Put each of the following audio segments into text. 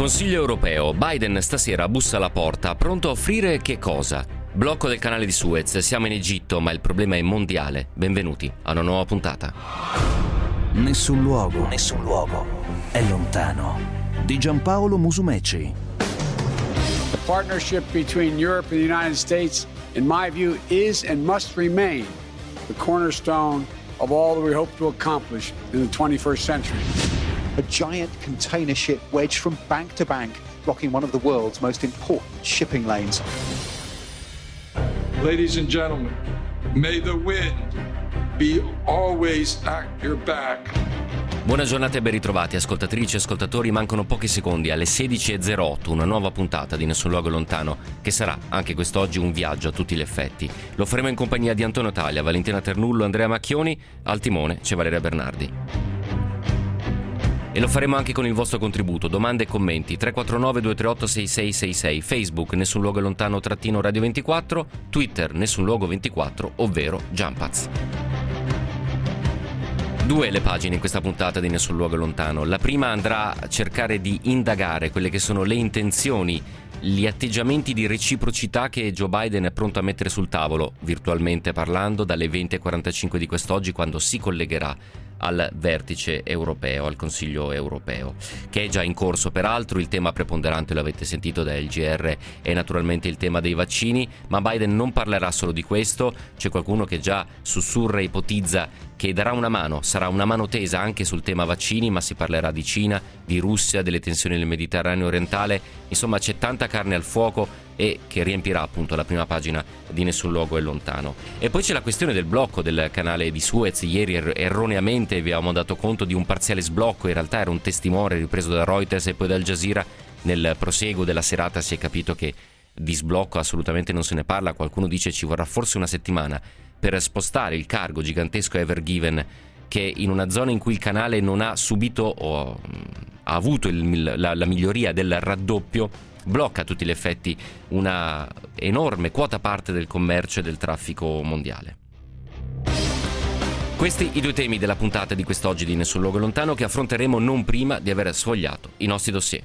Consiglio europeo. Biden stasera bussa alla porta, pronto a offrire che cosa? Blocco del canale di Suez, siamo in Egitto, ma il problema è mondiale. Benvenuti a una nuova puntata. Nessun luogo, nessun luogo è lontano. Di Giampaolo Musumeci. The partnership between Europe and the United States, in my view, is and must remain the cornerstone of all that we hope to accomplish in the 21st century. A giant container ship wedged from bank to bank, blocking one of the world's most important shipping lanes. Ladies and gentlemen, may the wind be always at your back. Buona giornata e ben ritrovati ascoltatrici e ascoltatori, mancano pochi secondi alle 16.08, una nuova puntata di Nessun Luogo Lontano, che sarà anche quest'oggi un viaggio a tutti gli effetti. Lo faremo in compagnia di Antonio Taglia, Valentina Ternullo, Andrea Macchioni, al timone c'è Valeria Bernardi. Lo faremo anche con il vostro contributo, domande e commenti 349 238 6666, Facebook Nessun Luogo Lontano trattino Radio 24, Twitter Nessun Luogo 24, ovvero Jumpaz. Due le pagine in questa puntata di Nessun Luogo Lontano. La prima andrà a cercare di indagare quelle che sono le intenzioni, gli atteggiamenti di reciprocità che Joe Biden è pronto a mettere sul tavolo, virtualmente parlando, dalle 20.45 di quest'oggi quando si collegherà al vertice europeo, al Consiglio europeo, che è già in corso peraltro. Il tema preponderante, lo avete sentito dal GR, è naturalmente il tema dei vaccini, ma Biden non parlerà solo di questo. C'è qualcuno che già sussurra e ipotizza che darà una mano, sarà una mano tesa anche sul tema vaccini, ma si parlerà di Cina, di Russia, delle tensioni nel Mediterraneo orientale, insomma c'è tanta carne al fuoco e che riempirà appunto la prima pagina di Nessun luogo è lontano. E poi c'è la questione del blocco del canale di Suez, ieri er- erroneamente vi avevamo dato conto di un parziale sblocco, in realtà era un testimone ripreso da Reuters e poi da Al Jazeera, nel proseguo della serata si è capito che di sblocco assolutamente non se ne parla, qualcuno dice ci vorrà forse una settimana per spostare il cargo gigantesco Ever Given che in una zona in cui il canale non ha subito o ha avuto il, la, la miglioria del raddoppio blocca a tutti gli effetti una enorme quota parte del commercio e del traffico mondiale. Questi i due temi della puntata di quest'oggi di Nessun Luogo Lontano che affronteremo non prima di aver sfogliato i nostri dossier.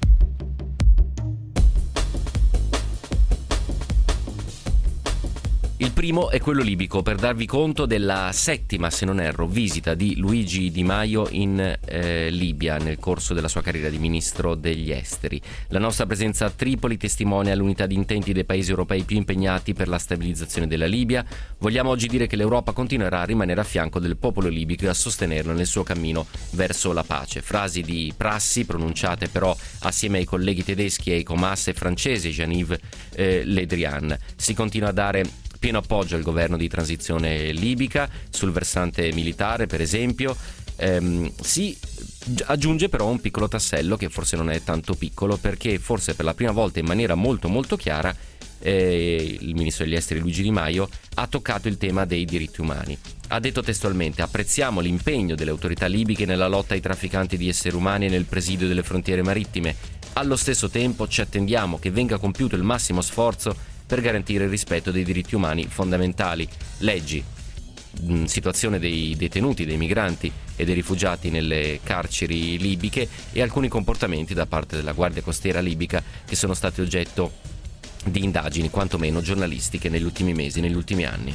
Il primo è quello libico, per darvi conto della settima, se non erro, visita di Luigi Di Maio in eh, Libia nel corso della sua carriera di ministro degli esteri. La nostra presenza a Tripoli testimonia l'unità di intenti dei paesi europei più impegnati per la stabilizzazione della Libia. Vogliamo oggi dire che l'Europa continuerà a rimanere a fianco del popolo libico e a sostenerlo nel suo cammino verso la pace. Frasi di prassi pronunciate però assieme ai colleghi tedeschi e ai comasse francesi Jean-Yves eh, Le Drian. Si continua a dare pieno appoggio al governo di transizione libica sul versante militare, per esempio. Ehm, si aggiunge però un piccolo tassello che forse non è tanto piccolo perché forse per la prima volta in maniera molto molto chiara eh, il ministro degli esteri Luigi Di Maio ha toccato il tema dei diritti umani. Ha detto testualmente apprezziamo l'impegno delle autorità libiche nella lotta ai trafficanti di esseri umani e nel presidio delle frontiere marittime. Allo stesso tempo ci attendiamo che venga compiuto il massimo sforzo per garantire il rispetto dei diritti umani fondamentali. Leggi, situazione dei detenuti, dei migranti e dei rifugiati nelle carceri libiche e alcuni comportamenti da parte della Guardia Costiera libica che sono stati oggetto di indagini quantomeno giornalistiche negli ultimi mesi, negli ultimi anni.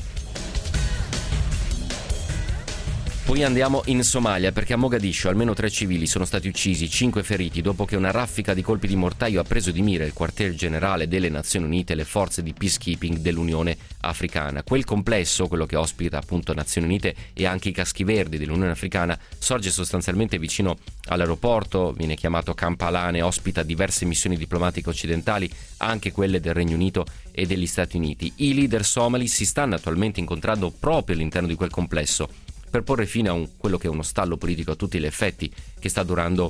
Poi andiamo in Somalia perché a Mogadiscio almeno tre civili sono stati uccisi, cinque feriti dopo che una raffica di colpi di mortaio ha preso di mira il quartier generale delle Nazioni Unite e le forze di peacekeeping dell'Unione Africana. Quel complesso, quello che ospita appunto Nazioni Unite e anche i caschi verdi dell'Unione Africana, sorge sostanzialmente vicino all'aeroporto, viene chiamato Kampalane, ospita diverse missioni diplomatiche occidentali, anche quelle del Regno Unito e degli Stati Uniti. I leader somali si stanno attualmente incontrando proprio all'interno di quel complesso per porre fine a un, quello che è uno stallo politico a tutti gli effetti che sta durando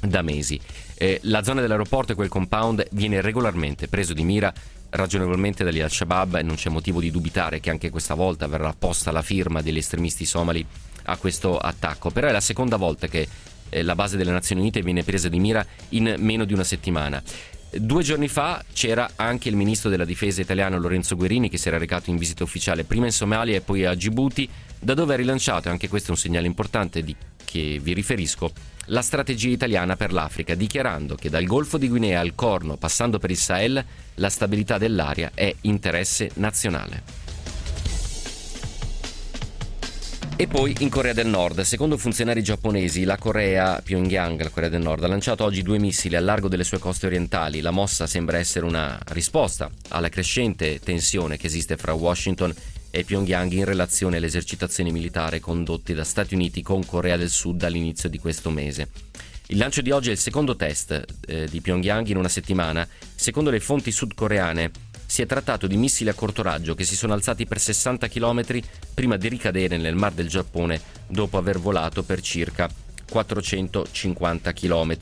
da mesi. Eh, la zona dell'aeroporto e quel compound viene regolarmente preso di mira ragionevolmente dagli al-Shabaab e non c'è motivo di dubitare che anche questa volta verrà posta la firma degli estremisti somali a questo attacco. Però è la seconda volta che eh, la base delle Nazioni Unite viene presa di mira in meno di una settimana. Due giorni fa c'era anche il ministro della difesa italiano Lorenzo Guerini che si era recato in visita ufficiale prima in Somalia e poi a Djibouti, da dove ha rilanciato, e anche questo è un segnale importante, di che vi riferisco, la strategia italiana per l'Africa, dichiarando che dal Golfo di Guinea al Corno, passando per il Sahel, la stabilità dell'area è interesse nazionale. E poi in Corea del Nord, secondo funzionari giapponesi, la Corea, Pyongyang, la Corea del Nord, ha lanciato oggi due missili al largo delle sue coste orientali. La mossa sembra essere una risposta alla crescente tensione che esiste fra Washington e Pyongyang in relazione alle esercitazioni militari condotte da Stati Uniti con Corea del Sud all'inizio di questo mese. Il lancio di oggi è il secondo test eh, di Pyongyang in una settimana. Secondo le fonti sudcoreane, si è trattato di missili a corto raggio che si sono alzati per 60 km prima di ricadere nel Mar del Giappone dopo aver volato per circa 450 km.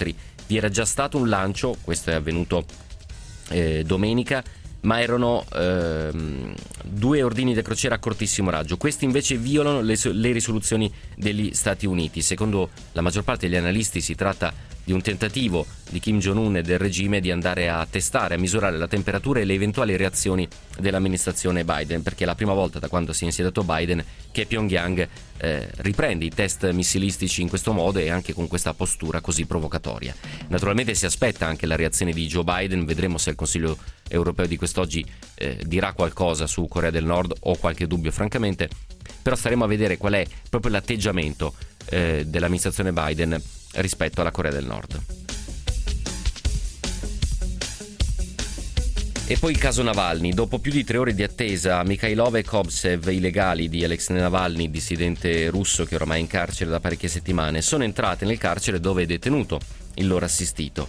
Vi era già stato un lancio, questo è avvenuto eh, domenica, ma erano ehm, due ordini di crociera a cortissimo raggio. Questi invece violano le, le risoluzioni degli Stati Uniti. Secondo la maggior parte degli analisti si tratta di un tentativo di Kim Jong-un e del regime di andare a testare, a misurare la temperatura e le eventuali reazioni dell'amministrazione Biden, perché è la prima volta da quando si è insediato Biden che Pyongyang eh, riprende i test missilistici in questo modo e anche con questa postura così provocatoria. Naturalmente si aspetta anche la reazione di Joe Biden, vedremo se il Consiglio europeo di quest'oggi eh, dirà qualcosa su Corea del Nord o qualche dubbio francamente, però staremo a vedere qual è proprio l'atteggiamento eh, dell'amministrazione Biden rispetto alla Corea del Nord. E poi il caso Navalny. Dopo più di tre ore di attesa, Mikhailov e Kobsev, i legali di Alexei Navalny, dissidente russo che oramai è in carcere da parecchie settimane, sono entrate nel carcere dove è detenuto il loro assistito.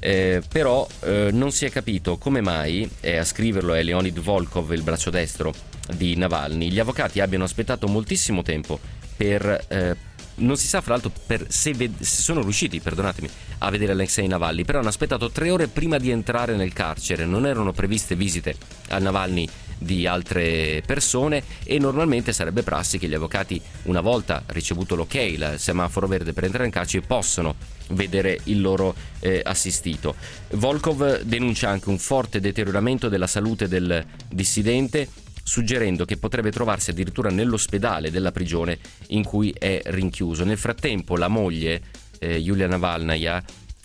Eh, però eh, non si è capito come mai, e a scriverlo è Leonid Volkov, il braccio destro di Navalny, gli avvocati abbiano aspettato moltissimo tempo per eh, non si sa fra l'altro se, ved- se, sono riusciti, perdonatemi, a vedere Alexei Navalny, però hanno aspettato tre ore prima di entrare nel carcere, non erano previste visite a Navalny di altre persone e normalmente sarebbe prassi che gli avvocati una volta ricevuto l'ok, il semaforo verde per entrare in carcere, possono vedere il loro eh, assistito. Volkov denuncia anche un forte deterioramento della salute del dissidente suggerendo che potrebbe trovarsi addirittura nell'ospedale della prigione in cui è rinchiuso. Nel frattempo la moglie, eh, Yulia Navalnaya,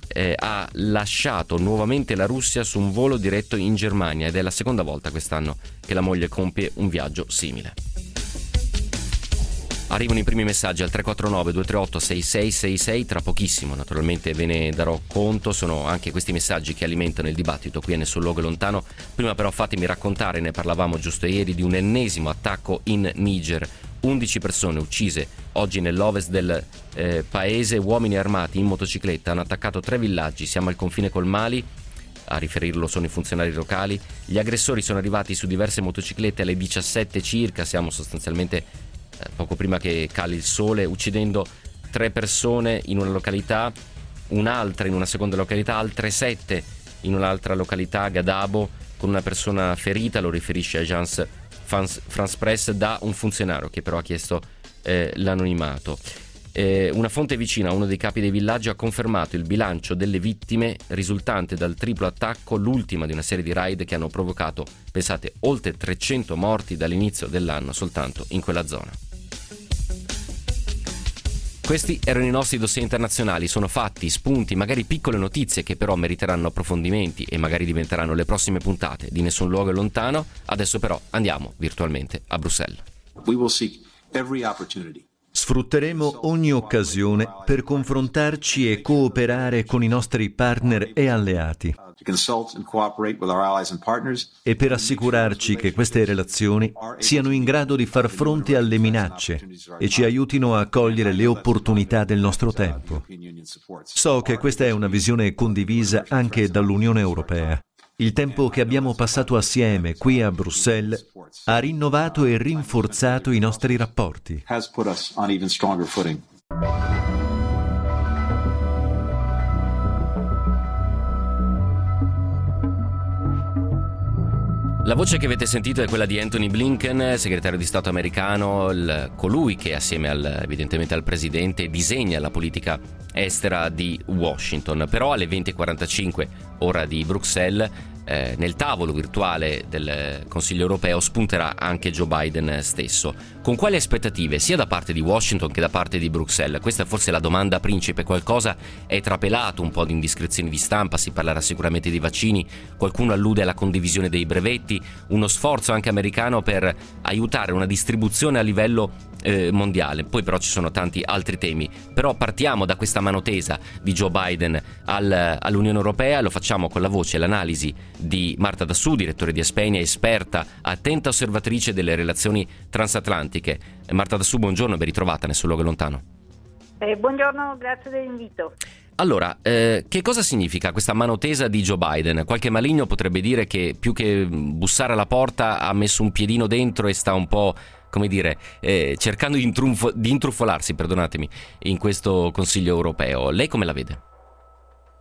eh, ha lasciato nuovamente la Russia su un volo diretto in Germania ed è la seconda volta quest'anno che la moglie compie un viaggio simile. Arrivano i primi messaggi al 349 238 6666, tra pochissimo naturalmente ve ne darò conto, sono anche questi messaggi che alimentano il dibattito qui a Nessun Luogo Lontano. Prima però fatemi raccontare, ne parlavamo giusto ieri, di un ennesimo attacco in Niger. 11 persone uccise oggi nell'ovest del eh, paese, uomini armati in motocicletta hanno attaccato tre villaggi, siamo al confine col Mali, a riferirlo sono i funzionari locali. Gli aggressori sono arrivati su diverse motociclette alle 17 circa, siamo sostanzialmente poco prima che cali il sole, uccidendo tre persone in una località, un'altra in una seconda località, altre sette in un'altra località, Gadabo, con una persona ferita, lo riferisce Agence France Press da un funzionario che però ha chiesto eh, l'anonimato. Eh, una fonte vicina uno dei capi dei villaggi ha confermato il bilancio delle vittime risultante dal triplo attacco, l'ultima di una serie di raid che hanno provocato, pensate, oltre 300 morti dall'inizio dell'anno soltanto in quella zona. Questi erano i nostri dossier internazionali, sono fatti, spunti, magari piccole notizie che però meriteranno approfondimenti e magari diventeranno le prossime puntate di Nessun luogo è lontano. Adesso però andiamo virtualmente a Bruxelles. We will seek every opportunity Sfrutteremo ogni occasione per confrontarci e cooperare con i nostri partner e alleati e per assicurarci che queste relazioni siano in grado di far fronte alle minacce e ci aiutino a cogliere le opportunità del nostro tempo. So che questa è una visione condivisa anche dall'Unione Europea. Il tempo che abbiamo passato assieme qui a Bruxelles ha rinnovato e rinforzato i nostri rapporti. La voce che avete sentito è quella di Anthony Blinken, segretario di Stato americano, il, colui che assieme al, evidentemente al presidente disegna la politica estera di Washington. Però alle 20.45 ora di Bruxelles eh, nel tavolo virtuale del Consiglio europeo spunterà anche Joe Biden stesso. Con quali aspettative sia da parte di Washington che da parte di Bruxelles? Questa è forse la domanda principe, qualcosa è trapelato, un po' di indiscrezioni di stampa, si parlerà sicuramente di vaccini, qualcuno allude alla condivisione dei brevetti, uno sforzo anche americano per aiutare una distribuzione a livello eh, mondiale. Poi però ci sono tanti altri temi. Però partiamo da questa mano tesa di Joe Biden al, all'Unione Europea, lo facciamo con la voce e l'analisi di Marta Dassù, direttore di Espenia, esperta, attenta osservatrice delle relazioni transatlantiche. Marta Dassù, buongiorno e ben ritrovata nel suo luogo lontano. Eh, buongiorno, grazie dell'invito. Allora, eh, che cosa significa questa mano tesa di Joe Biden? Qualche maligno potrebbe dire che più che bussare alla porta ha messo un piedino dentro e sta un po' come dire, eh, cercando di, intrufo- di intrufolarsi, perdonatemi, in questo Consiglio europeo. Lei come la vede?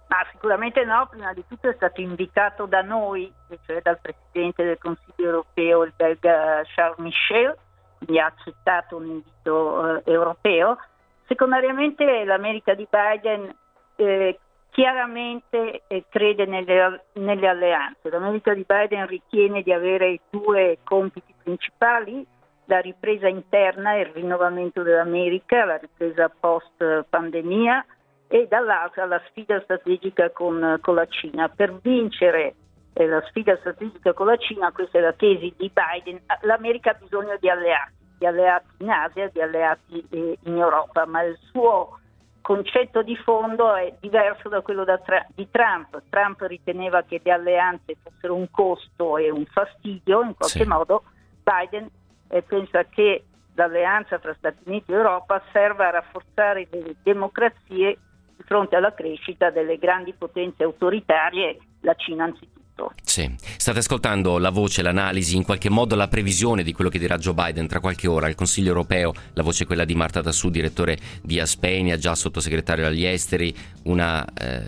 Ma sicuramente no, prima di tutto è stato invitato da noi, cioè dal Presidente del Consiglio europeo, il belga Charles Michel, quindi ha accettato un invito eh, europeo. Secondariamente l'America di Biden eh, chiaramente eh, crede nelle, nelle alleanze. L'America di Biden ritiene di avere due compiti principali, la ripresa interna e il rinnovamento dell'America, la ripresa post pandemia e dall'altra la sfida strategica con, con la Cina. Per vincere la sfida strategica con la Cina, questa è la tesi di Biden, l'America ha bisogno di alleati, di alleati in Asia, di alleati eh, in Europa, ma il suo concetto di fondo è diverso da quello da tra- di Trump. Trump riteneva che le alleanze fossero un costo e un fastidio in qualche sì. modo, Biden e pensa che l'alleanza tra Stati Uniti e Europa serva a rafforzare le democrazie di fronte alla crescita delle grandi potenze autoritarie, la Cina anzitutto. Sì, state ascoltando la voce, l'analisi, in qualche modo la previsione di quello che dirà Joe Biden tra qualche ora al Consiglio europeo. La voce è quella di Marta Dassù, direttore di Aspenia, già sottosegretario agli esteri, una eh,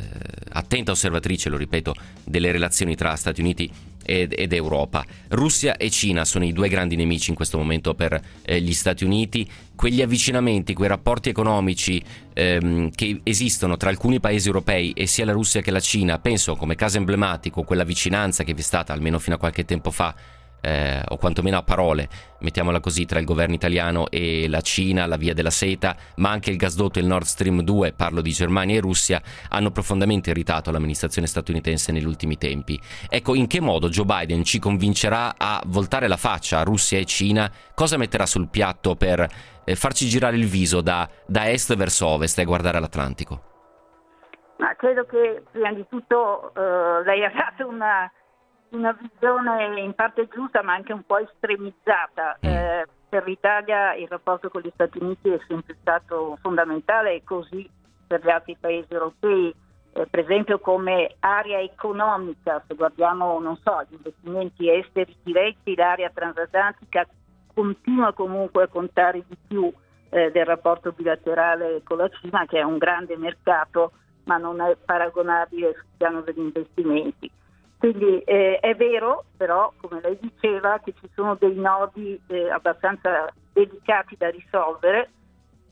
attenta osservatrice, lo ripeto, delle relazioni tra Stati Uniti ed, ed, Europa. Russia e Cina sono i due grandi nemici in questo momento per eh, gli Stati Uniti. Quegli avvicinamenti, quei rapporti economici ehm, che esistono tra alcuni paesi europei e sia la Russia che la Cina, penso come caso emblematico quella vicinanza che vi è stata almeno fino a qualche tempo fa eh, o quantomeno a parole, mettiamola così, tra il governo italiano e la Cina, la via della seta, ma anche il gasdotto e il Nord Stream 2, parlo di Germania e Russia, hanno profondamente irritato l'amministrazione statunitense negli ultimi tempi. Ecco, in che modo Joe Biden ci convincerà a voltare la faccia a Russia e Cina? Cosa metterà sul piatto per eh, farci girare il viso da, da est verso ovest e guardare l'Atlantico? Ma credo che prima di tutto eh, lei ha dato una una visione in parte giusta ma anche un po' estremizzata. Mm. Eh, per l'Italia il rapporto con gli Stati Uniti è sempre stato fondamentale e così per gli altri paesi europei. Eh, per esempio come area economica, se guardiamo non so, gli investimenti esteri diretti, l'area transatlantica continua comunque a contare di più eh, del rapporto bilaterale con la Cina, che è un grande mercato, ma non è paragonabile sul piano degli investimenti. Quindi eh, è vero, però, come lei diceva, che ci sono dei nodi eh, abbastanza delicati da risolvere.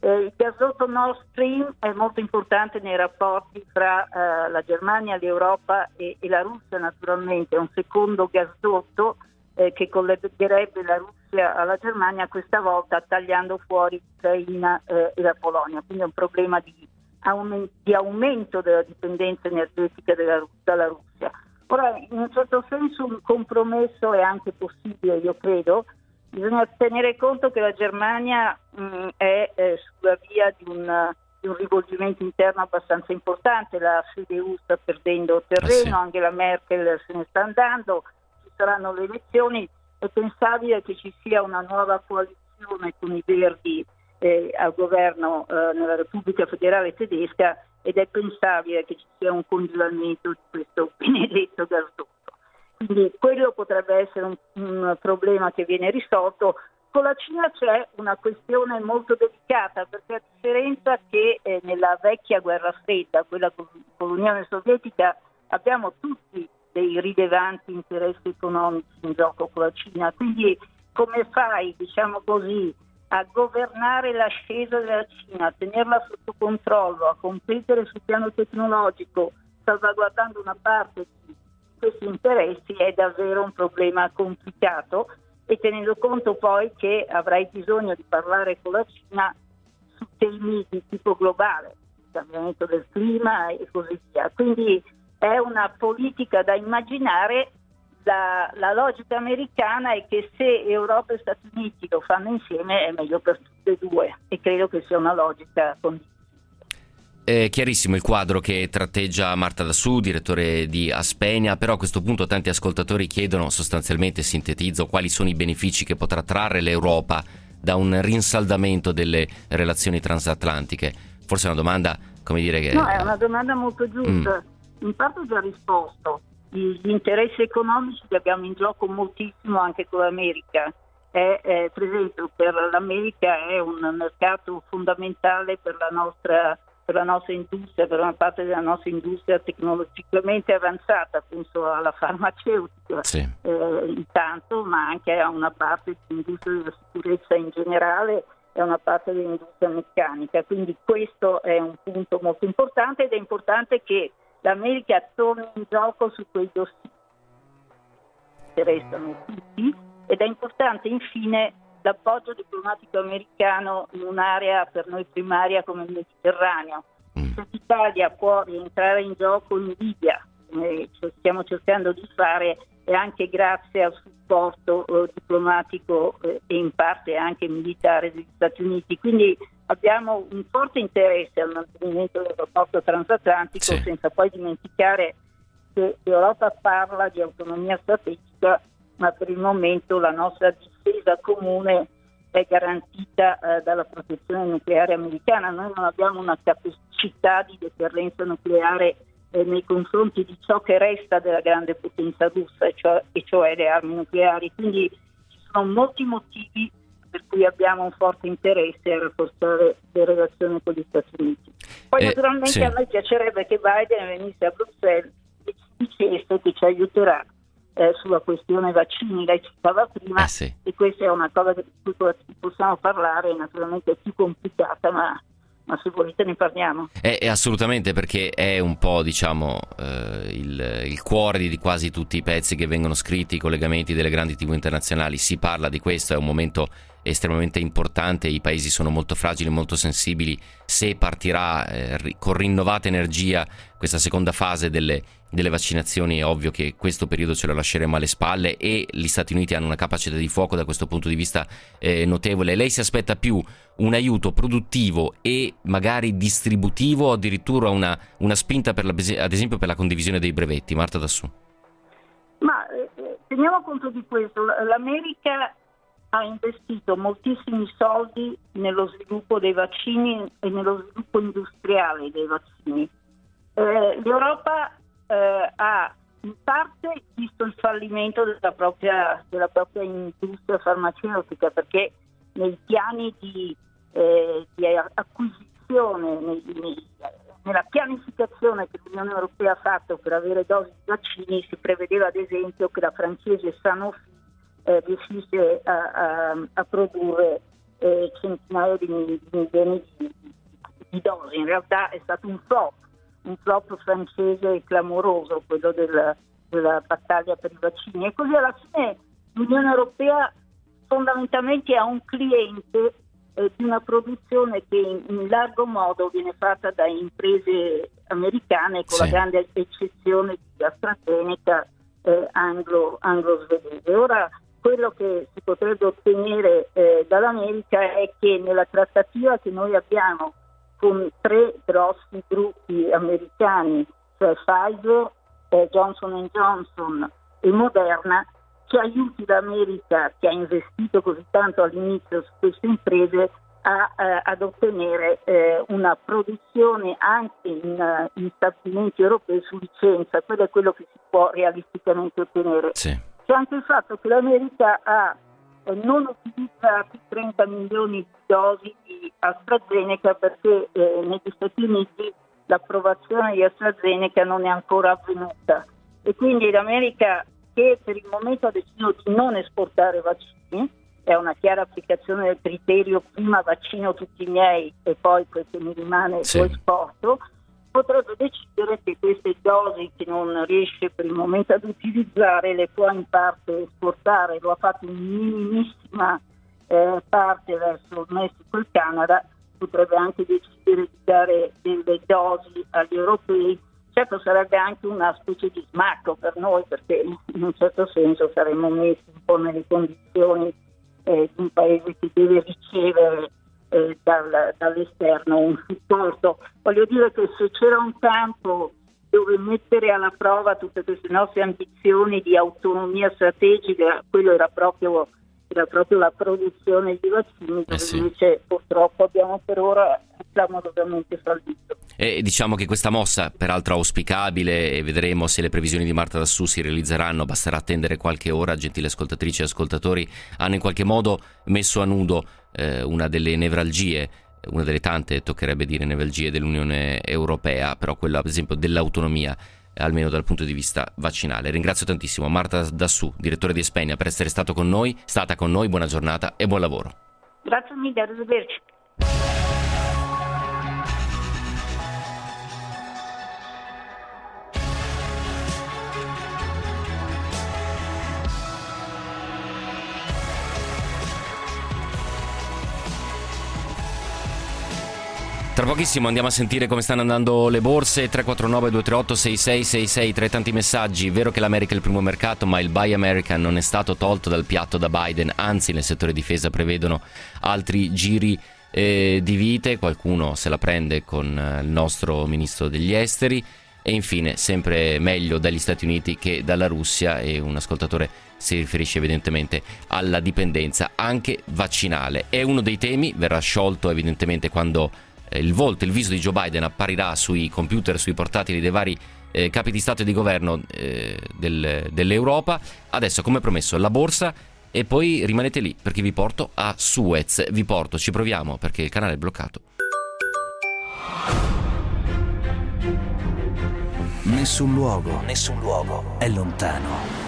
Eh, il gasdotto Nord Stream è molto importante nei rapporti fra eh, la Germania, l'Europa e, e, la Russia, naturalmente. È un secondo gasdotto eh, che collegherebbe la Russia alla Germania, questa volta tagliando fuori l'Ucraina eh, e la Polonia. Quindi è un problema di, aument- di aumento della dipendenza energetica della, dalla Russia. Ora, in un certo senso un compromesso è anche possibile, io credo. Bisogna tenere conto che la Germania mh, mm, è eh, sulla via di un, di un, rivolgimento interno abbastanza importante, la CDU sta perdendo terreno, ah, sì. Angela Merkel se ne sta andando, ci saranno le elezioni, è pensabile che ci sia una nuova coalizione con i Verdi eh, al governo eh, nella Repubblica Federale Tedesca ed è pensabile che ci sia un congelamento di questo benedetto gasdotto. Quindi quello potrebbe essere un, un problema che viene risolto. Con la Cina c'è una questione molto delicata perché a differenza che eh, nella vecchia guerra fredda, quella con, con l'Unione Sovietica, abbiamo tutti dei rilevanti interessi economici in gioco con la Cina. Quindi come fai, diciamo così, a governare l'ascesa della Cina, a tenerla sotto controllo, a competere sul piano tecnologico, salvaguardando una parte di questi interessi è davvero un problema complicato e tenendo conto poi che avrai bisogno di parlare con la Cina su temi di tipo globale, il cambiamento del clima e così via. Quindi è una politica da immaginare. La, la logica americana è che se Europa e Stati Uniti lo fanno insieme è meglio per tutte e due e credo che sia una logica condivisa. È chiarissimo il quadro che tratteggia Marta Dassù, direttore di Aspenia, però a questo punto tanti ascoltatori chiedono sostanzialmente, sintetizzo, quali sono i benefici che potrà trarre l'Europa da un rinsaldamento delle relazioni transatlantiche. Forse è una domanda, come dire che... No, è una domanda molto giusta. Mm. In parte ho già risposto. Gli interessi economici li abbiamo in gioco moltissimo anche con l'America. È, è, per esempio per l'America è un mercato fondamentale per la nostra per la nostra industria, per una parte della nostra industria tecnologicamente avanzata, penso alla farmaceutica sì. eh, intanto, ma anche a una parte dell'industria della sicurezza in generale e a una parte dell'industria meccanica. Quindi questo è un punto molto importante ed è importante che l'America torni in gioco su quei dossier che restano tutti ed è importante infine l'appoggio diplomatico americano in un'area per noi primaria come il Mediterraneo. Mm. Se l'Italia può rientrare in gioco in Libia, come stiamo cercando di fare, e anche grazie al supporto eh, diplomatico eh, e in parte anche militare degli Stati Uniti. Quindi abbiamo un forte interesse al mantenimento del rapporto transatlantico, sì. senza poi dimenticare che l'Europa parla di autonomia strategica ma per il momento la nostra difesa comune è garantita eh, dalla protezione nucleare americana. Noi non abbiamo una capacità di deterrenza nucleare eh, nei confronti di ciò che resta della grande potenza russa, e cioè, e cioè le armi nucleari. Quindi ci sono molti motivi per cui abbiamo un forte interesse a rafforzare le relazioni con gli Stati Uniti. Poi eh, naturalmente sì. a noi piacerebbe che Biden venisse a Bruxelles e ci dicesse che ci aiuterà eh, sulla questione vaccini, lei citava prima, eh sì. e questa è una cosa di cui possiamo parlare, naturalmente è più complicata, ma ma se volete ne parliamo. Eh, assolutamente perché è un po' diciamo eh, il, il, cuore di quasi tutti i pezzi che vengono scritti, i collegamenti delle grandi tv internazionali, si parla di questo, è un momento estremamente importante, i paesi sono molto fragili, molto sensibili, se partirà eh, con rinnovata energia questa seconda fase delle delle vaccinazioni è ovvio che questo periodo ce lo lasceremo alle spalle e gli Stati Uniti hanno una capacità di fuoco da questo punto di vista eh, notevole. Lei si aspetta più un aiuto produttivo e magari distributivo o addirittura una, una spinta la, ad esempio per la condivisione dei brevetti? Marta Dassù. Ma eh, teniamo conto di questo, l'America ha investito moltissimi soldi nello sviluppo dei vaccini e nello sviluppo industriale dei vaccini. Eh, L'Europa eh, ha in parte visto il fallimento della propria, della propria industria farmaceutica perché nei piani di, eh, di acquisizione, nei, nei, nella pianificazione che l'Unione Europea ha fatto per avere dosi di vaccini si prevedeva ad esempio che la francese Sanofi eh, riuscisse a, a, a produrre eh, centinaia di milioni di, di dosi. In realtà è stato un flop un flop francese clamoroso, quello del, della battaglia per i vaccini. E così alla fine l'Unione Europea fondamentalmente ha un cliente eh, di una produzione che in, in, largo modo viene fatta da imprese americane, con sì. la grande eccezione di AstraZeneca eh, anglo, anglo-svedese. Ora quello che si potrebbe ottenere eh, dall'America è che nella trattativa che noi abbiamo con tre grossi gruppi americani, cioè Pfizer, eh, Johnson Johnson e Moderna, ci aiuti l'America che ha investito così tanto all'inizio su queste imprese a, eh, ad ottenere eh, una produzione anche in, in, stabilimenti europei su licenza, quello è quello che si può realisticamente ottenere. Sì. C'è anche il fatto che l'America ha non utilizzati 30 milioni di dosi di AstraZeneca perché eh, negli Stati Uniti l'approvazione di AstraZeneca non è ancora avvenuta e quindi l'America che per il momento ha deciso di non esportare vaccini è una chiara applicazione del criterio prima vaccino tutti i miei e poi quel che mi rimane sì. lo esporto potrebbe decidere che queste dosi che non riesce per il momento ad utilizzare le può in parte esportare, lo ha fatto in minimissima eh, parte verso il Messico e il Canada, potrebbe anche decidere di dare delle dosi agli europei. Certo sarebbe anche una specie di smacco per noi perché in un certo senso saremmo messi un po' nelle condizioni eh, di un paese che deve ricevere eh, dal, dall'esterno un supporto. Voglio dire che se c'era un campo dove mettere alla prova tutte queste nostre ambizioni di autonomia strategica, quello era proprio, era proprio la produzione di vaccini, eh sì. invece purtroppo abbiamo per ora clamorosamente fallito. E diciamo che questa mossa, peraltro auspicabile, e vedremo se le previsioni di Marta Dassù si realizzeranno, basterà attendere qualche ora, gentili ascoltatrici e ascoltatori, hanno in qualche modo messo a nudo eh, una delle nevralgie una delle tante, toccherebbe dire, nevralgie dell'Unione Europea, però quella ad esempio dell'autonomia almeno dal punto di vista vaccinale. Ringrazio tantissimo Marta Dassù, direttore di Espegna, per essere stato con noi, stata con noi, buona giornata e buon lavoro. Grazie mille, arrivederci. Tra pochissimo andiamo a sentire come stanno andando le borse 349 238 6666 tra i tanti messaggi. È vero che l'America è il primo mercato, ma il Buy American non è stato tolto dal piatto da Biden, anzi nel settore difesa prevedono altri giri eh, di vite, qualcuno se la prende con eh, il nostro ministro degli esteri e infine sempre meglio dagli Stati Uniti che dalla Russia e un ascoltatore si riferisce evidentemente alla dipendenza anche vaccinale. È uno dei temi, verrà sciolto evidentemente quando il volto, il viso di Joe Biden apparirà sui computer, sui portatili dei vari eh, capi di Stato e di governo eh, del, dell'Europa. Adesso, come promesso, la borsa e poi rimanete lì perché vi porto a Suez. Vi porto, ci proviamo perché il canale è bloccato. Nessun luogo, nessun luogo è lontano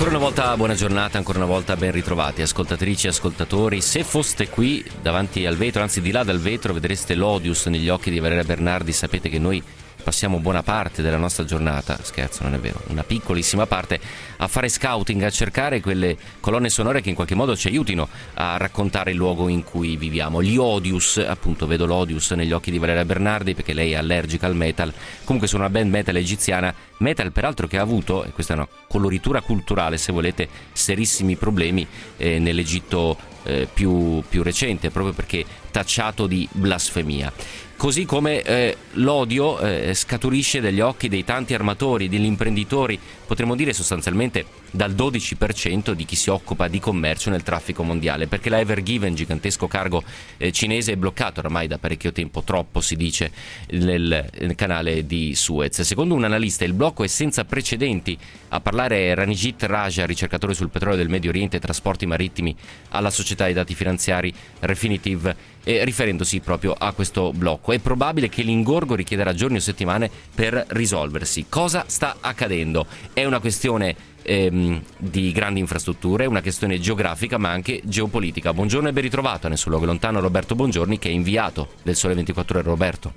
Ancora una volta buona giornata, ancora una volta ben ritrovati ascoltatrici e ascoltatori. Se foste qui davanti al vetro, anzi di là dal vetro, vedreste l'odius negli occhi di Valeria Bernardi, sapete che noi passiamo buona parte della nostra giornata, scherzo non è vero, una piccolissima parte, a fare scouting, a cercare quelle colonne sonore che in qualche modo ci aiutino a raccontare il luogo in cui viviamo. Gli Odius, appunto vedo l'Odius negli occhi di Valeria Bernardi perché lei è allergica al metal, comunque sono una band metal egiziana, metal peraltro che ha avuto, e questa è una coloritura culturale se volete, serissimi problemi eh, nell'Egitto eh, più, più recente, proprio perché tacciato di blasfemia. Così come eh, l'odio eh, scaturisce dagli occhi dei tanti armatori, degli imprenditori, potremmo dire sostanzialmente dal 12% di chi si occupa di commercio nel traffico mondiale, perché la Ever Given, gigantesco cargo eh, cinese, è bloccato oramai da parecchio tempo, troppo si dice, nel, nel, canale di Suez. Secondo un analista il blocco è senza precedenti. A parlare è Ranjit Raja, ricercatore sul petrolio del Medio Oriente e trasporti marittimi alla società di dati finanziari Refinitiv eh, riferendosi proprio a questo blocco. È probabile che l'ingorgo richiederà giorni o settimane per risolversi. Cosa sta accadendo? È una questione ehm, di grandi infrastrutture, una questione geografica ma anche geopolitica. Buongiorno e ben ritrovato a Nessun Luogo Lontano Roberto Bongiorni che è inviato del Sole 24 Ore. Roberto.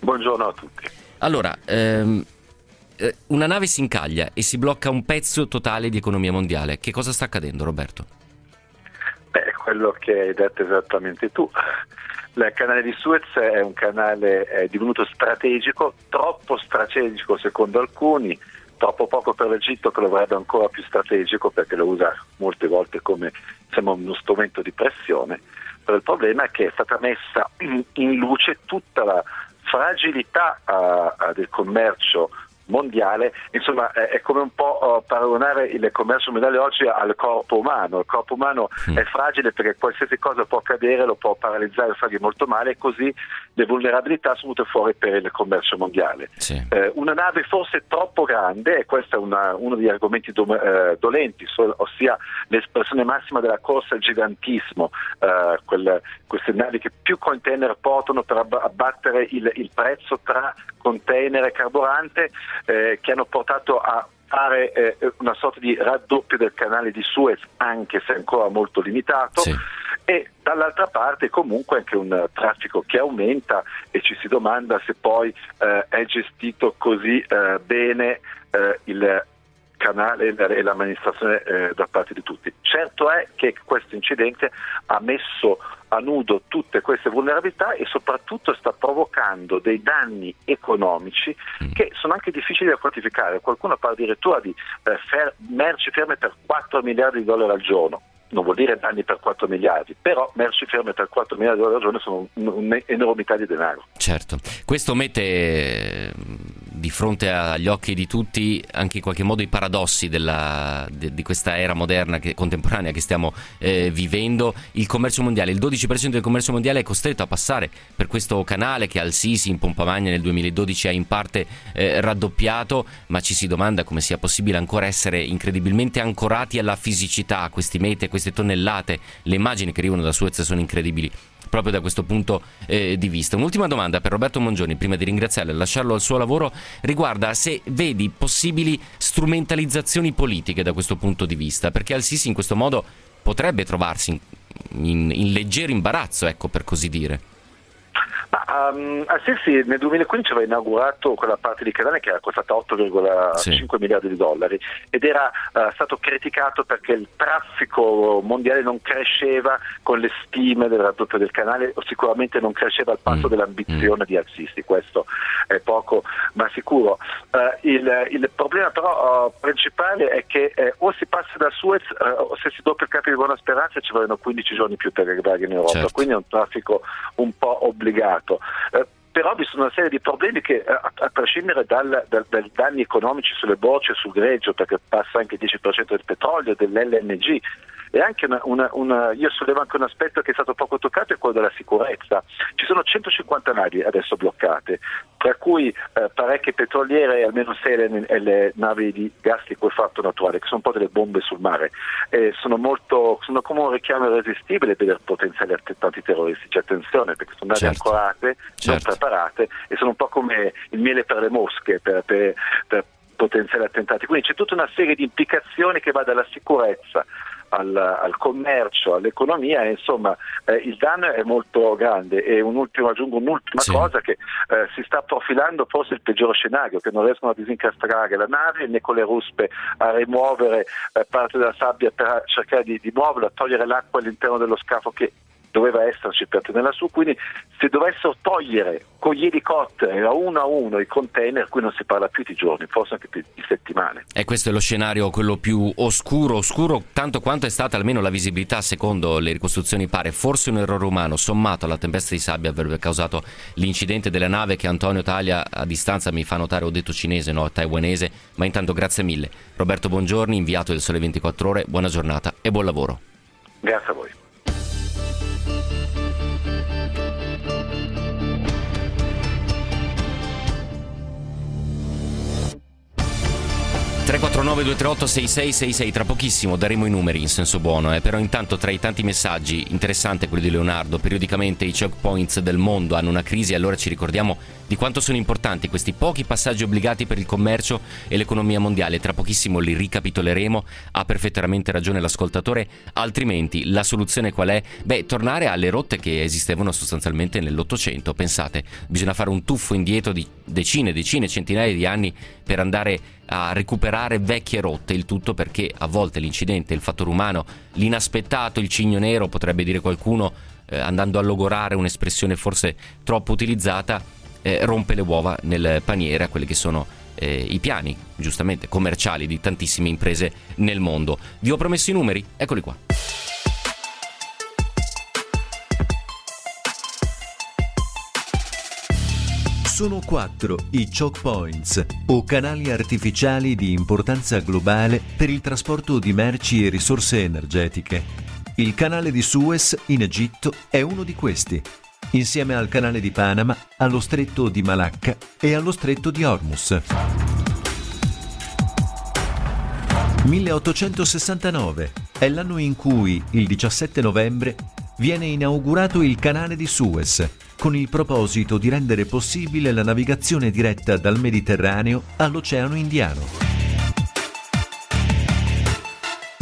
Buongiorno a tutti. Allora, ehm, eh, una nave si incaglia e si blocca un pezzo totale di economia mondiale. Che cosa sta accadendo Roberto? Quello che hai detto esattamente tu. Il canale di Suez è un canale è divenuto strategico, troppo strategico secondo alcuni, troppo poco per l'Egitto che lo vorrebbe ancora più strategico perché lo usa molte volte come insomma, uno strumento di pressione. Però il problema è che è stata messa in luce tutta la fragilità uh, del commercio mondiale, insomma è, è come un po' uh, paragonare il commercio mondiale oggi al corpo umano, il corpo umano mm. è fragile perché qualsiasi cosa può accadere, lo può paralizzare, fargli molto male e così le vulnerabilità sono venute fuori per il commercio mondiale. Sì. Eh, una nave forse troppo grande, e questo è una, uno degli argomenti do, eh, dolenti, so, ossia l'espressione massima della corsa al gigantismo, eh, quelle, queste navi che più container portano per abbattere il, il prezzo tra container e carburante, eh, che hanno portato a fare eh, una sorta di raddoppio del canale di Suez, anche se ancora molto limitato. Sì. E dall'altra parte comunque anche un traffico che aumenta e ci si domanda se poi eh, è gestito così eh, bene eh, il canale e l'amministrazione eh, da parte di tutti. Certo è che questo incidente ha messo a nudo tutte queste vulnerabilità e soprattutto sta provocando dei danni economici Mm. che sono anche difficili da quantificare. Qualcuno parla addirittura di eh, fer- merci ferme per 4 miliardi di dollari al giorno. Non vuol dire danni per 4 miliardi, però merci ferme per 4 miliardi di dollari al giorno sono un'enormità di denaro. Certo, questo mette di fronte agli occhi di tutti anche in qualche modo i paradossi della, di, di, questa era moderna, che, contemporanea che stiamo eh, vivendo. Il commercio mondiale, il 12% del commercio mondiale è costretto a passare per questo canale che Al-Sisi in pompa magna nel 2012 ha in parte eh, raddoppiato, ma ci si domanda come sia possibile ancora essere incredibilmente ancorati alla fisicità, a questi metri, a queste tonnellate. Le immagini che arrivano da Suez sono incredibili proprio da questo punto eh, di vista. Un'ultima domanda per Roberto Mongioni, prima di ringraziarlo e lasciarlo al suo lavoro, riguarda se vedi possibili strumentalizzazioni politiche da questo punto di vista, perché Al-Sisi in questo modo potrebbe trovarsi in, in, in leggero imbarazzo, ecco per così dire. Ma um, Assisi nel 2015 aveva inaugurato quella parte di canale che era costata 8,5 Sì. miliardi di dollari ed era uh, stato criticato perché il traffico mondiale non cresceva con le stime del raddoppio del canale o sicuramente non cresceva al passo Mm. dell'ambizione di Al-Sisi, questo è poco ma sicuro. Uh, il, il problema però uh, principale è che o si passa da Suez o se si doppia il capo di Buona Speranza ci vogliono 15 giorni più per arrivare in Europa, Certo. quindi è un traffico un po' obbligato. Eh, però vi sono una serie di problemi che, eh, a, a prescindere dai danni economici sulle bocce, sul greggio, perché passa anche il 10% del petrolio, dell'LNG, e anche una, una- una- io sollevo anche un aspetto che è stato poco toccato, è quello della sicurezza. Ci sono 150 navi adesso bloccate, tra cui eh, parecchie petroliere e almeno 6 le, le navi di gas liquefatto naturale, che sono un po' delle bombe sul mare. E sono, molto, sono come un richiamo irresistibile per potenziali attentati terroristici. Attenzione, perché sono navi Certo. ancorate, non Certo. preparate e sono un po' come il miele per le mosche, per, per- per potenziali attentati. Quindi c'è tutta una serie di implicazioni che va dalla sicurezza al, al commercio, all'economia insomma eh, il danno è molto grande e un ultimo, aggiungo un'ultima Sì. cosa che eh, si sta profilando forse il peggiore scenario che non riescono a disincastrare la nave né con le ruspe a rimuovere eh, parte della sabbia per cercare di, di muoverla, togliere l'acqua all'interno dello scafo che doveva esserci per tenerla su, quindi se dovessero togliere con gli elicotteri a uno a uno i container, qui non si parla più di giorni, forse anche più di settimane. E questo è lo scenario quello più oscuro, oscuro tanto quanto è stata almeno la visibilità secondo le ricostruzioni pare forse un errore umano sommato alla tempesta di sabbia avrebbe causato l'incidente della nave che Antonio Taglia a distanza mi fa notare ho detto cinese no taiwanese ma intanto grazie mille Roberto Buongiorni inviato del Sole 24 Ore buona giornata e buon lavoro Grazie a voi. 349 238 6666 tra pochissimo daremo i numeri in senso buono eh, però intanto tra i tanti messaggi interessante quello di Leonardo periodicamente i choke points del mondo hanno una crisi allora ci ricordiamo di quanto sono importanti questi pochi passaggi obbligati per il commercio e l'economia mondiale tra pochissimo li ricapitoleremo ha perfettamente ragione l'ascoltatore altrimenti la soluzione qual è? beh tornare alle rotte che esistevano sostanzialmente nell'Ottocento pensate bisogna fare un tuffo indietro di decine decine centinaia di anni per andare a recuperare vecchie rotte, il tutto perché a volte l'incidente, il fattore umano, l'inaspettato, il cigno nero, potrebbe dire qualcuno, eh, andando a logorare un'espressione forse troppo utilizzata, eh, rompe le uova nel paniere a quelli che sono eh, i piani, giustamente, commerciali di tantissime imprese nel mondo. Vi ho promesso i numeri? Eccoli qua. Sono quattro i choke points, o canali artificiali di importanza globale per il trasporto di merci e risorse energetiche. Il canale di Suez in Egitto è uno di questi. insieme al canale di Panama, allo stretto di Malacca e allo stretto di Hormuz. 1869 è l'anno in cui, il 17 novembre, viene inaugurato il canale di Suez, con il proposito di rendere possibile la navigazione diretta dal Mediterraneo all'Oceano Indiano.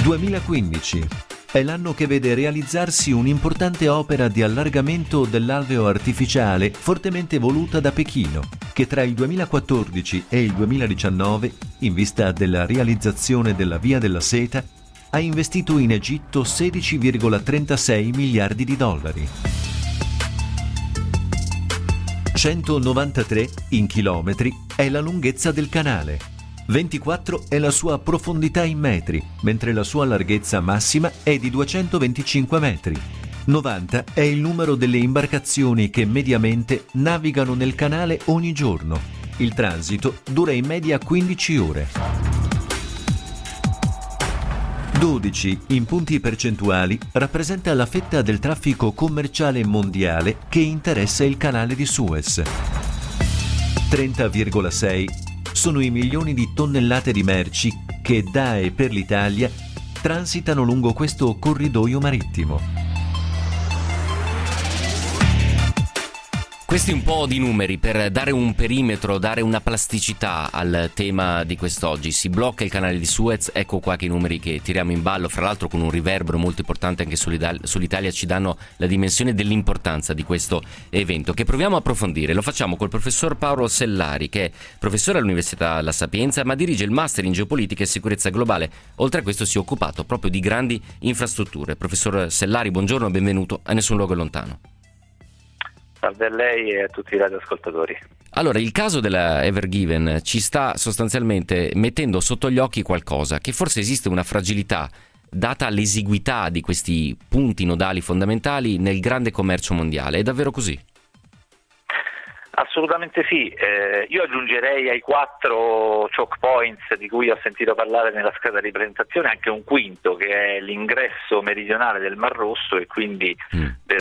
2015 è l'anno che vede realizzarsi un'importante opera di allargamento dell'alveo artificiale fortemente voluta da Pechino, che tra il 2014 e il 2019, in vista della realizzazione della Via della Seta, ha investito in Egitto 16,36 miliardi di dollari. 193 in chilometri è la lunghezza del canale 24 è la sua profondità in metri, mentre la sua larghezza massima è di 225 metri. 90 è il numero delle imbarcazioni che mediamente navigano nel canale ogni giorno. Il transito dura in media 15 ore. 12 in punti percentuali rappresenta la fetta del traffico commerciale mondiale che interessa il canale di Suez. 30,6 sono i milioni di tonnellate di merci che da e per l'Italia transitano lungo questo corridoio marittimo. Questi un po' di numeri per dare un perimetro, dare una plasticità al tema di quest'oggi. Si blocca il canale di Suez, ecco qua che i numeri che tiriamo in ballo, fra l'altro con un riverbero molto importante anche sull'Italia, ci danno la dimensione dell'importanza di questo evento che proviamo a approfondire. Lo facciamo col professor Paolo Sellari, che è professore all'Università La Sapienza, ma dirige il Master in Geopolitica e Sicurezza Globale. Oltre a questo si è occupato proprio di grandi infrastrutture. Professor Sellari, buongiorno, benvenuto a Nessun Luogo Lontano. Salve a lei e a tutti i radioascoltatori. Allora, il caso della Evergiven ci sta sostanzialmente mettendo sotto gli occhi qualcosa, che forse esiste una fragilità data l'esiguità di questi punti nodali fondamentali nel grande commercio mondiale. È davvero così? Assolutamente sì, eh, io aggiungerei ai quattro choke points di cui ho sentito parlare nella scheda di presentazione anche un quinto che è l'ingresso meridionale del Mar Rosso e quindi mm. del...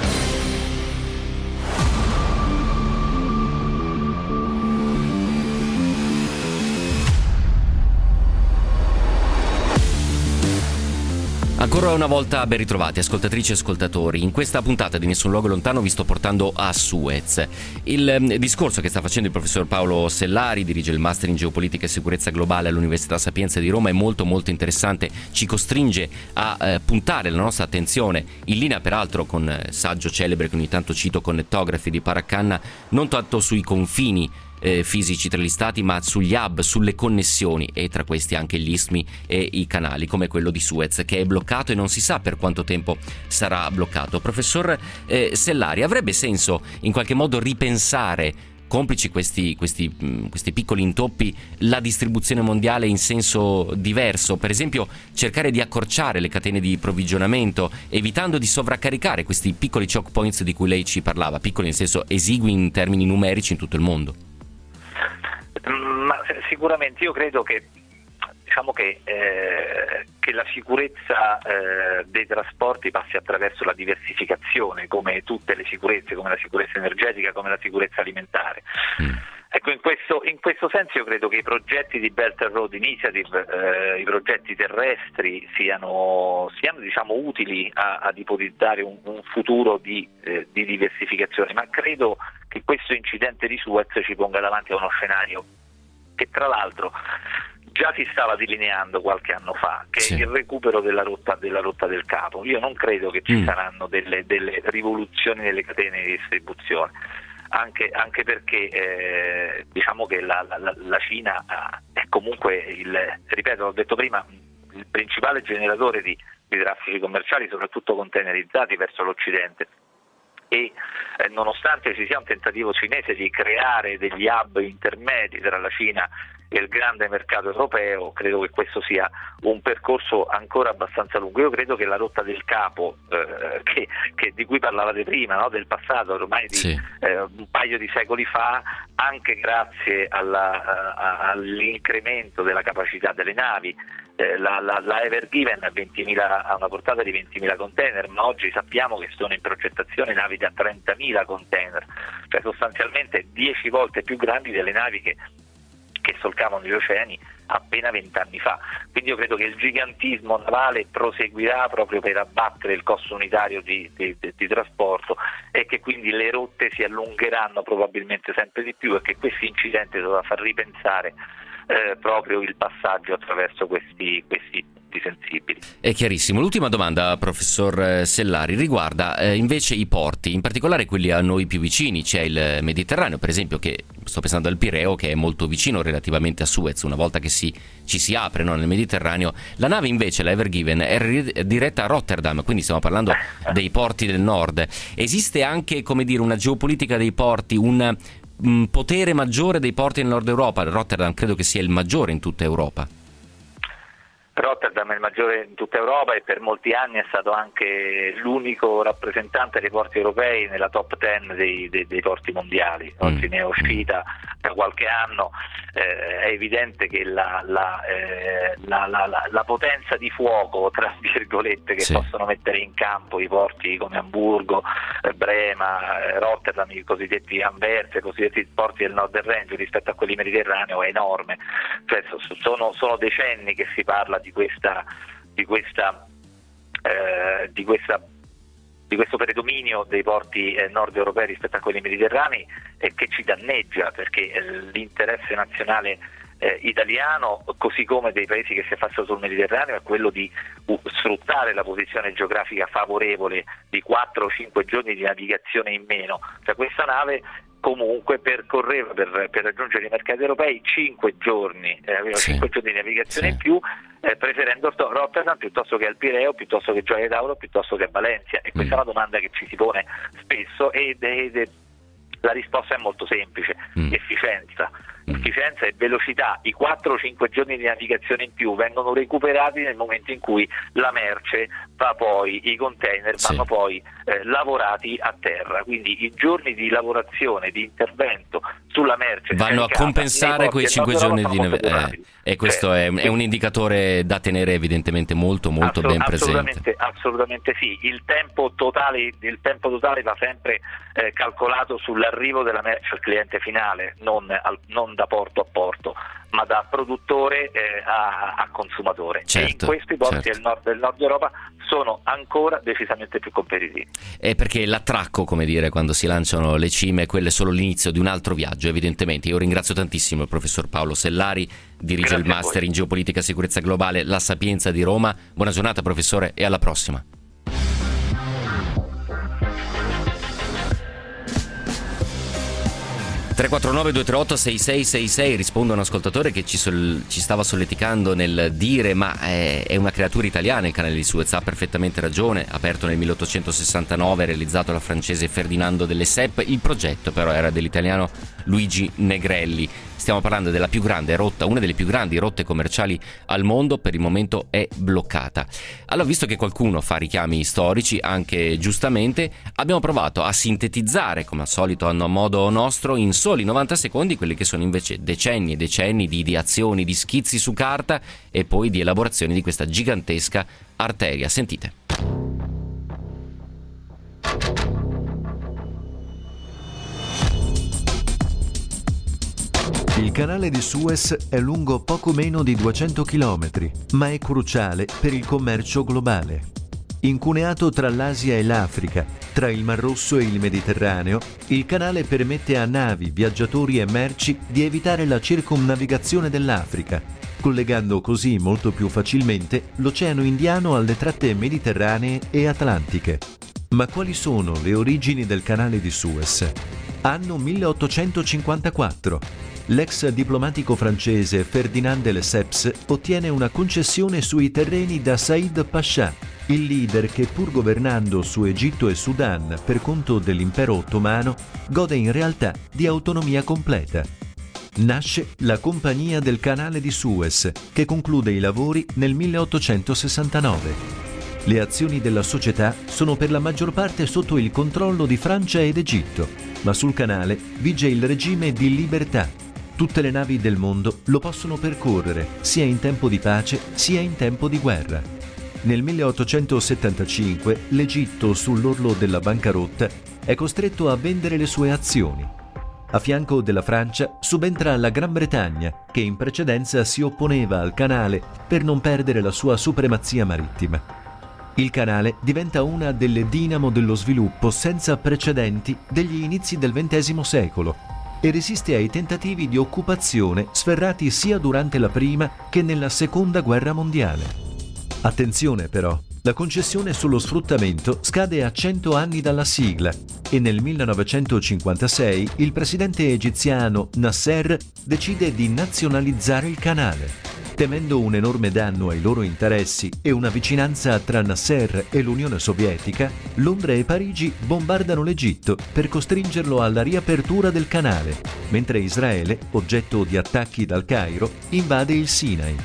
Ancora una volta ben ritrovati ascoltatrici e ascoltatori. In questa puntata di Nessun Luogo Lontano vi sto portando a Suez. Il eh, discorso che sta facendo il professor Paolo Sellari, dirige il Master in Geopolitica e Sicurezza Globale all'Università Sapienza di Roma, è molto molto interessante, ci costringe a eh, puntare la nostra attenzione, in linea peraltro con eh, saggio celebre che ogni tanto cito, Connettografi di Paraccanna, non tanto sui confini eh, fisici tra gli stati, ma sugli hub, sulle connessioni e tra questi anche gli istmi e i canali, come quello di Suez, che è bloccato e non si sa per quanto tempo sarà bloccato. Professor eh, Sellari, avrebbe senso in qualche modo ripensare complici questi, questi, questi, piccoli intoppi, la distribuzione mondiale in senso diverso, per esempio cercare di accorciare le catene di provvigionamento, evitando di sovraccaricare questi piccoli choke points di cui lei ci parlava, piccoli nel senso esigui in termini numerici in tutto il mondo. Mm, ma sicuramente io credo che diciamo che, eh, che, la sicurezza eh, dei trasporti passi attraverso la diversificazione, come tutte le sicurezze, come la sicurezza energetica, come la sicurezza alimentare. Mm. Ecco, in questo, in questo, senso io credo che i progetti di Belt and Road Initiative, eh, i progetti terrestri siano, siano diciamo, utili a, ad ipotizzare un, un futuro di, eh, di, diversificazione, ma credo che questo incidente di Suez ci ponga davanti a uno scenario che tra l'altro già si stava delineando qualche anno fa, che sì. è il recupero della rotta, della rotta, del capo. Io non credo che ci mm. saranno delle, delle rivoluzioni nelle catene di distribuzione anche, anche perché eh, diciamo che la, la, la, Cina è comunque, il, ripeto, l'ho detto prima, il principale generatore di, di traffici commerciali, soprattutto containerizzati verso l'Occidente. E eh, nonostante ci sia un tentativo cinese di creare degli hub intermedi tra la Cina il grande mercato europeo, credo che questo sia un percorso ancora abbastanza lungo. Io credo che la rotta del capo, eh, che, che, di cui parlavate prima, no? del passato, ormai di sì. eh, un paio di secoli fa, anche grazie alla, a, all'incremento della capacità delle navi, eh, la, la, la, Ever Given ha una portata di 20.000 container, ma oggi sappiamo che sono in progettazione navi da 30.000 container, cioè sostanzialmente 10 volte più grandi delle navi che che solcavano gli oceani appena vent'anni fa. Quindi io credo che il gigantismo navale proseguirà proprio per abbattere il costo unitario di, di, di, di, trasporto e che quindi le rotte si allungheranno probabilmente sempre di più e che questo incidente dovrà far ripensare eh, proprio il passaggio attraverso questi, questi punti sensibili. È chiarissimo. L'ultima domanda, professor eh, Sellari, riguarda eh, invece i porti, in particolare quelli a noi più vicini. C'è il Mediterraneo, per esempio, che sto pensando al Pireo, che è molto vicino relativamente a Suez, una volta che si, ci si apre no, nel Mediterraneo. La nave invece, la Ever Given, è diretta a Rotterdam, quindi stiamo parlando dei porti del nord. Esiste anche, come dire, una geopolitica dei porti, un un potere maggiore dei porti nel nord Europa. Rotterdam credo che sia il maggiore in tutta Europa. Rotterdam è il maggiore in tutta Europa e per molti anni è stato anche l'unico rappresentante dei porti europei nella top 10 dei, dei, dei porti mondiali. Oggi mm. ne è uscita da qualche anno, eh, è evidente che la, la, eh, la, la, potenza di fuoco, tra virgolette, che sì. possono mettere in campo i porti come Hamburgo, eh, Brema, eh, Rotterdam, i cosiddetti Anversa, i cosiddetti porti del nord del Regno rispetto a quelli mediterraneo è enorme. Cioè, sono, sono decenni che si parla di questa, di questa, eh, di questa di questo predominio dei porti eh, nord europei rispetto a quelli mediterranei e che ci danneggia perché eh, l'interesse nazionale eh, italiano, così come dei paesi che si affacciano sul Mediterraneo, è quello di uh, sfruttare la posizione geografica favorevole di 4 o 5 giorni di navigazione in meno. Cioè, questa nave comunque percorreva per, per, raggiungere i mercati europei 5 giorni, eh, aveva sì. 5 giorni di navigazione sì. in più, eh, preferendo Rotterdam piuttosto che al Pireo, piuttosto che Gioia d'Auro, piuttosto che a Valencia. E questa mm. è una domanda che ci si pone spesso ed, ed, la risposta è molto semplice, mm. efficienza. Mm. Efficienza e velocità, i 4 o 5 giorni di navigazione in più vengono recuperati nel momento in cui la merce va poi, i container sì. vanno poi eh, lavorati a terra, quindi i giorni di lavorazione, di intervento sulla merce vanno a compensare quei 5 giorni di navigazione. Eh, e questo cioè, è, è, un indicatore da tenere evidentemente molto molto Assolut- ben presente. Assolutamente, assolutamente sì, il tempo totale, il tempo totale va sempre eh, calcolato sull'arrivo della merce al cliente finale, non, al, non da porto a porto, ma da produttore eh, a, a, consumatore. Certo, e in questi porti certo. del, nord, del nord Europa sono ancora decisamente più competitivi. È perché l'attracco, come dire, quando si lanciano le cime, quello è solo l'inizio di un altro viaggio, evidentemente. Io ringrazio tantissimo il professor Paolo Sellari, dirige Grazie il Master in Geopolitica e Sicurezza Globale La Sapienza di Roma. Buona giornata professore e alla prossima. 349 238 6666 risponde un ascoltatore che ci, sol- ci, stava solleticando nel dire ma è, è, una creatura italiana il canale di Suez, ha perfettamente ragione, aperto nel 1869, realizzato dalla francese Ferdinando delle Sepp, il progetto però era dell'italiano Luigi Negrelli. Stiamo parlando della più grande rotta, una delle più grandi rotte commerciali al mondo, per il momento è bloccata. Allora, visto che qualcuno fa richiami storici, anche giustamente, abbiamo provato a sintetizzare, come al solito a modo nostro, in soli 90 secondi quelli che sono invece decenni e decenni di ideazioni, di schizzi su carta e poi di elaborazione di questa gigantesca arteria. Sentite. Il canale di Suez è lungo poco meno di 200 km, ma è cruciale per il commercio globale. Incuneato tra l'Asia e l'Africa, tra il Mar Rosso e il Mediterraneo, il canale permette a navi, viaggiatori e merci di evitare la circumnavigazione dell'Africa, collegando così molto più facilmente l'Oceano Indiano alle tratte mediterranee e atlantiche. Ma quali sono le origini del canale di Suez? Anno 1854 l'ex diplomatico francese Ferdinand de Lesseps ottiene una concessione sui terreni da Said Pasha, il leader che pur governando su Egitto e Sudan per conto dell'impero ottomano, gode in realtà di autonomia completa. nasce la Compagnia del Canale di Suez, che conclude i lavori nel 1869. Le azioni della società sono per la maggior parte sotto il controllo di Francia ed Egitto, ma sul canale vige il regime di libertà. Tutte le navi del mondo lo possono percorrere, sia in tempo di pace sia in tempo di guerra. Nel 1875 l'Egitto, sull'orlo della bancarotta, è costretto a vendere le sue azioni. A fianco della Francia subentra la Gran Bretagna, che in precedenza si opponeva al canale per non perdere la sua supremazia marittima. Il canale diventa una delle dinamo dello sviluppo senza precedenti degli inizi del XX secolo e resiste ai tentativi di occupazione sferrati sia durante la prima che nella seconda guerra mondiale. Attenzione però, la concessione sullo sfruttamento scade a 100 anni dalla sigla e nel 1956 il presidente egiziano Nasser decide di nazionalizzare il canale. Temendo un enorme danno ai loro interessi e una vicinanza tra Nasser e l'Unione Sovietica, Londra e Parigi bombardano l'Egitto per costringerlo alla riapertura del canale, mentre Israele, oggetto di attacchi dal Cairo, invade il Sinai.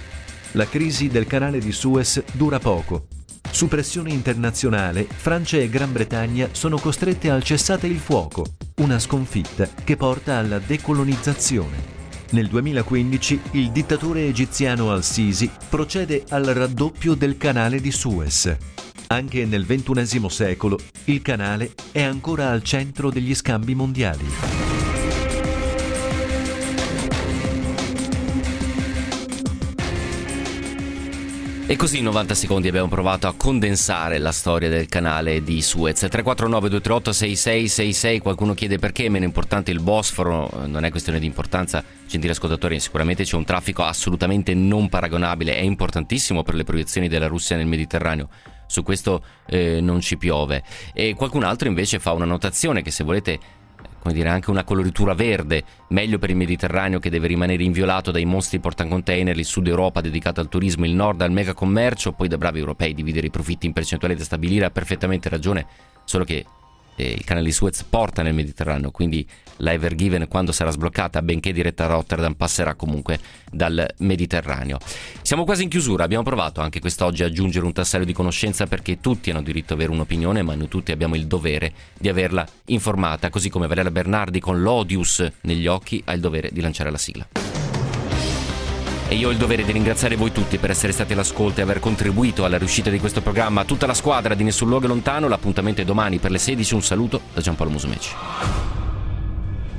La crisi del canale di Suez dura poco. Su pressione internazionale, Francia e Gran Bretagna sono costrette al cessate il fuoco, una sconfitta che porta alla decolonizzazione. Nel 2015 il dittatore egiziano al-Sisi procede al raddoppio del canale di Suez. Anche nel XXI secolo il canale è ancora al centro degli scambi mondiali. E così in 90 secondi abbiamo provato a condensare la storia del canale di Suez. 349 238 6666, qualcuno chiede perché è meno importante il Bosforo, non è questione di importanza, gentili ascoltatori, sicuramente c'è un traffico assolutamente non paragonabile, è importantissimo per le proiezioni della Russia nel Mediterraneo. Su questo eh, non ci piove. E qualcun altro invece fa una notazione che se volete come dire, anche una coloritura verde, meglio per il Mediterraneo che deve rimanere inviolato dai mostri portacontainer, il sud Europa dedicato al turismo, il nord al megacommercio, poi da bravi europei dividere i profitti in percentuale da stabilire ha perfettamente ragione, solo che eh, il canale di Suez porta nel Mediterraneo, quindi la Ever Given quando sarà sbloccata, benché diretta a Rotterdam, passerà comunque dal Mediterraneo. Siamo quasi in chiusura, abbiamo provato anche quest'oggi a aggiungere un tassello di conoscenza perché tutti hanno diritto ad avere un'opinione, ma noi tutti abbiamo il dovere di averla informata, così come Valeria Bernardi con l'Odius negli occhi ha il dovere di lanciare la sigla. E io ho il dovere di ringraziare voi tutti per essere stati all'ascolto e aver contribuito alla riuscita di questo programma. Tutta la squadra di Nessun Luogo Lontano, l'appuntamento è domani per le 16. Un saluto da Giampaolo Musumeci.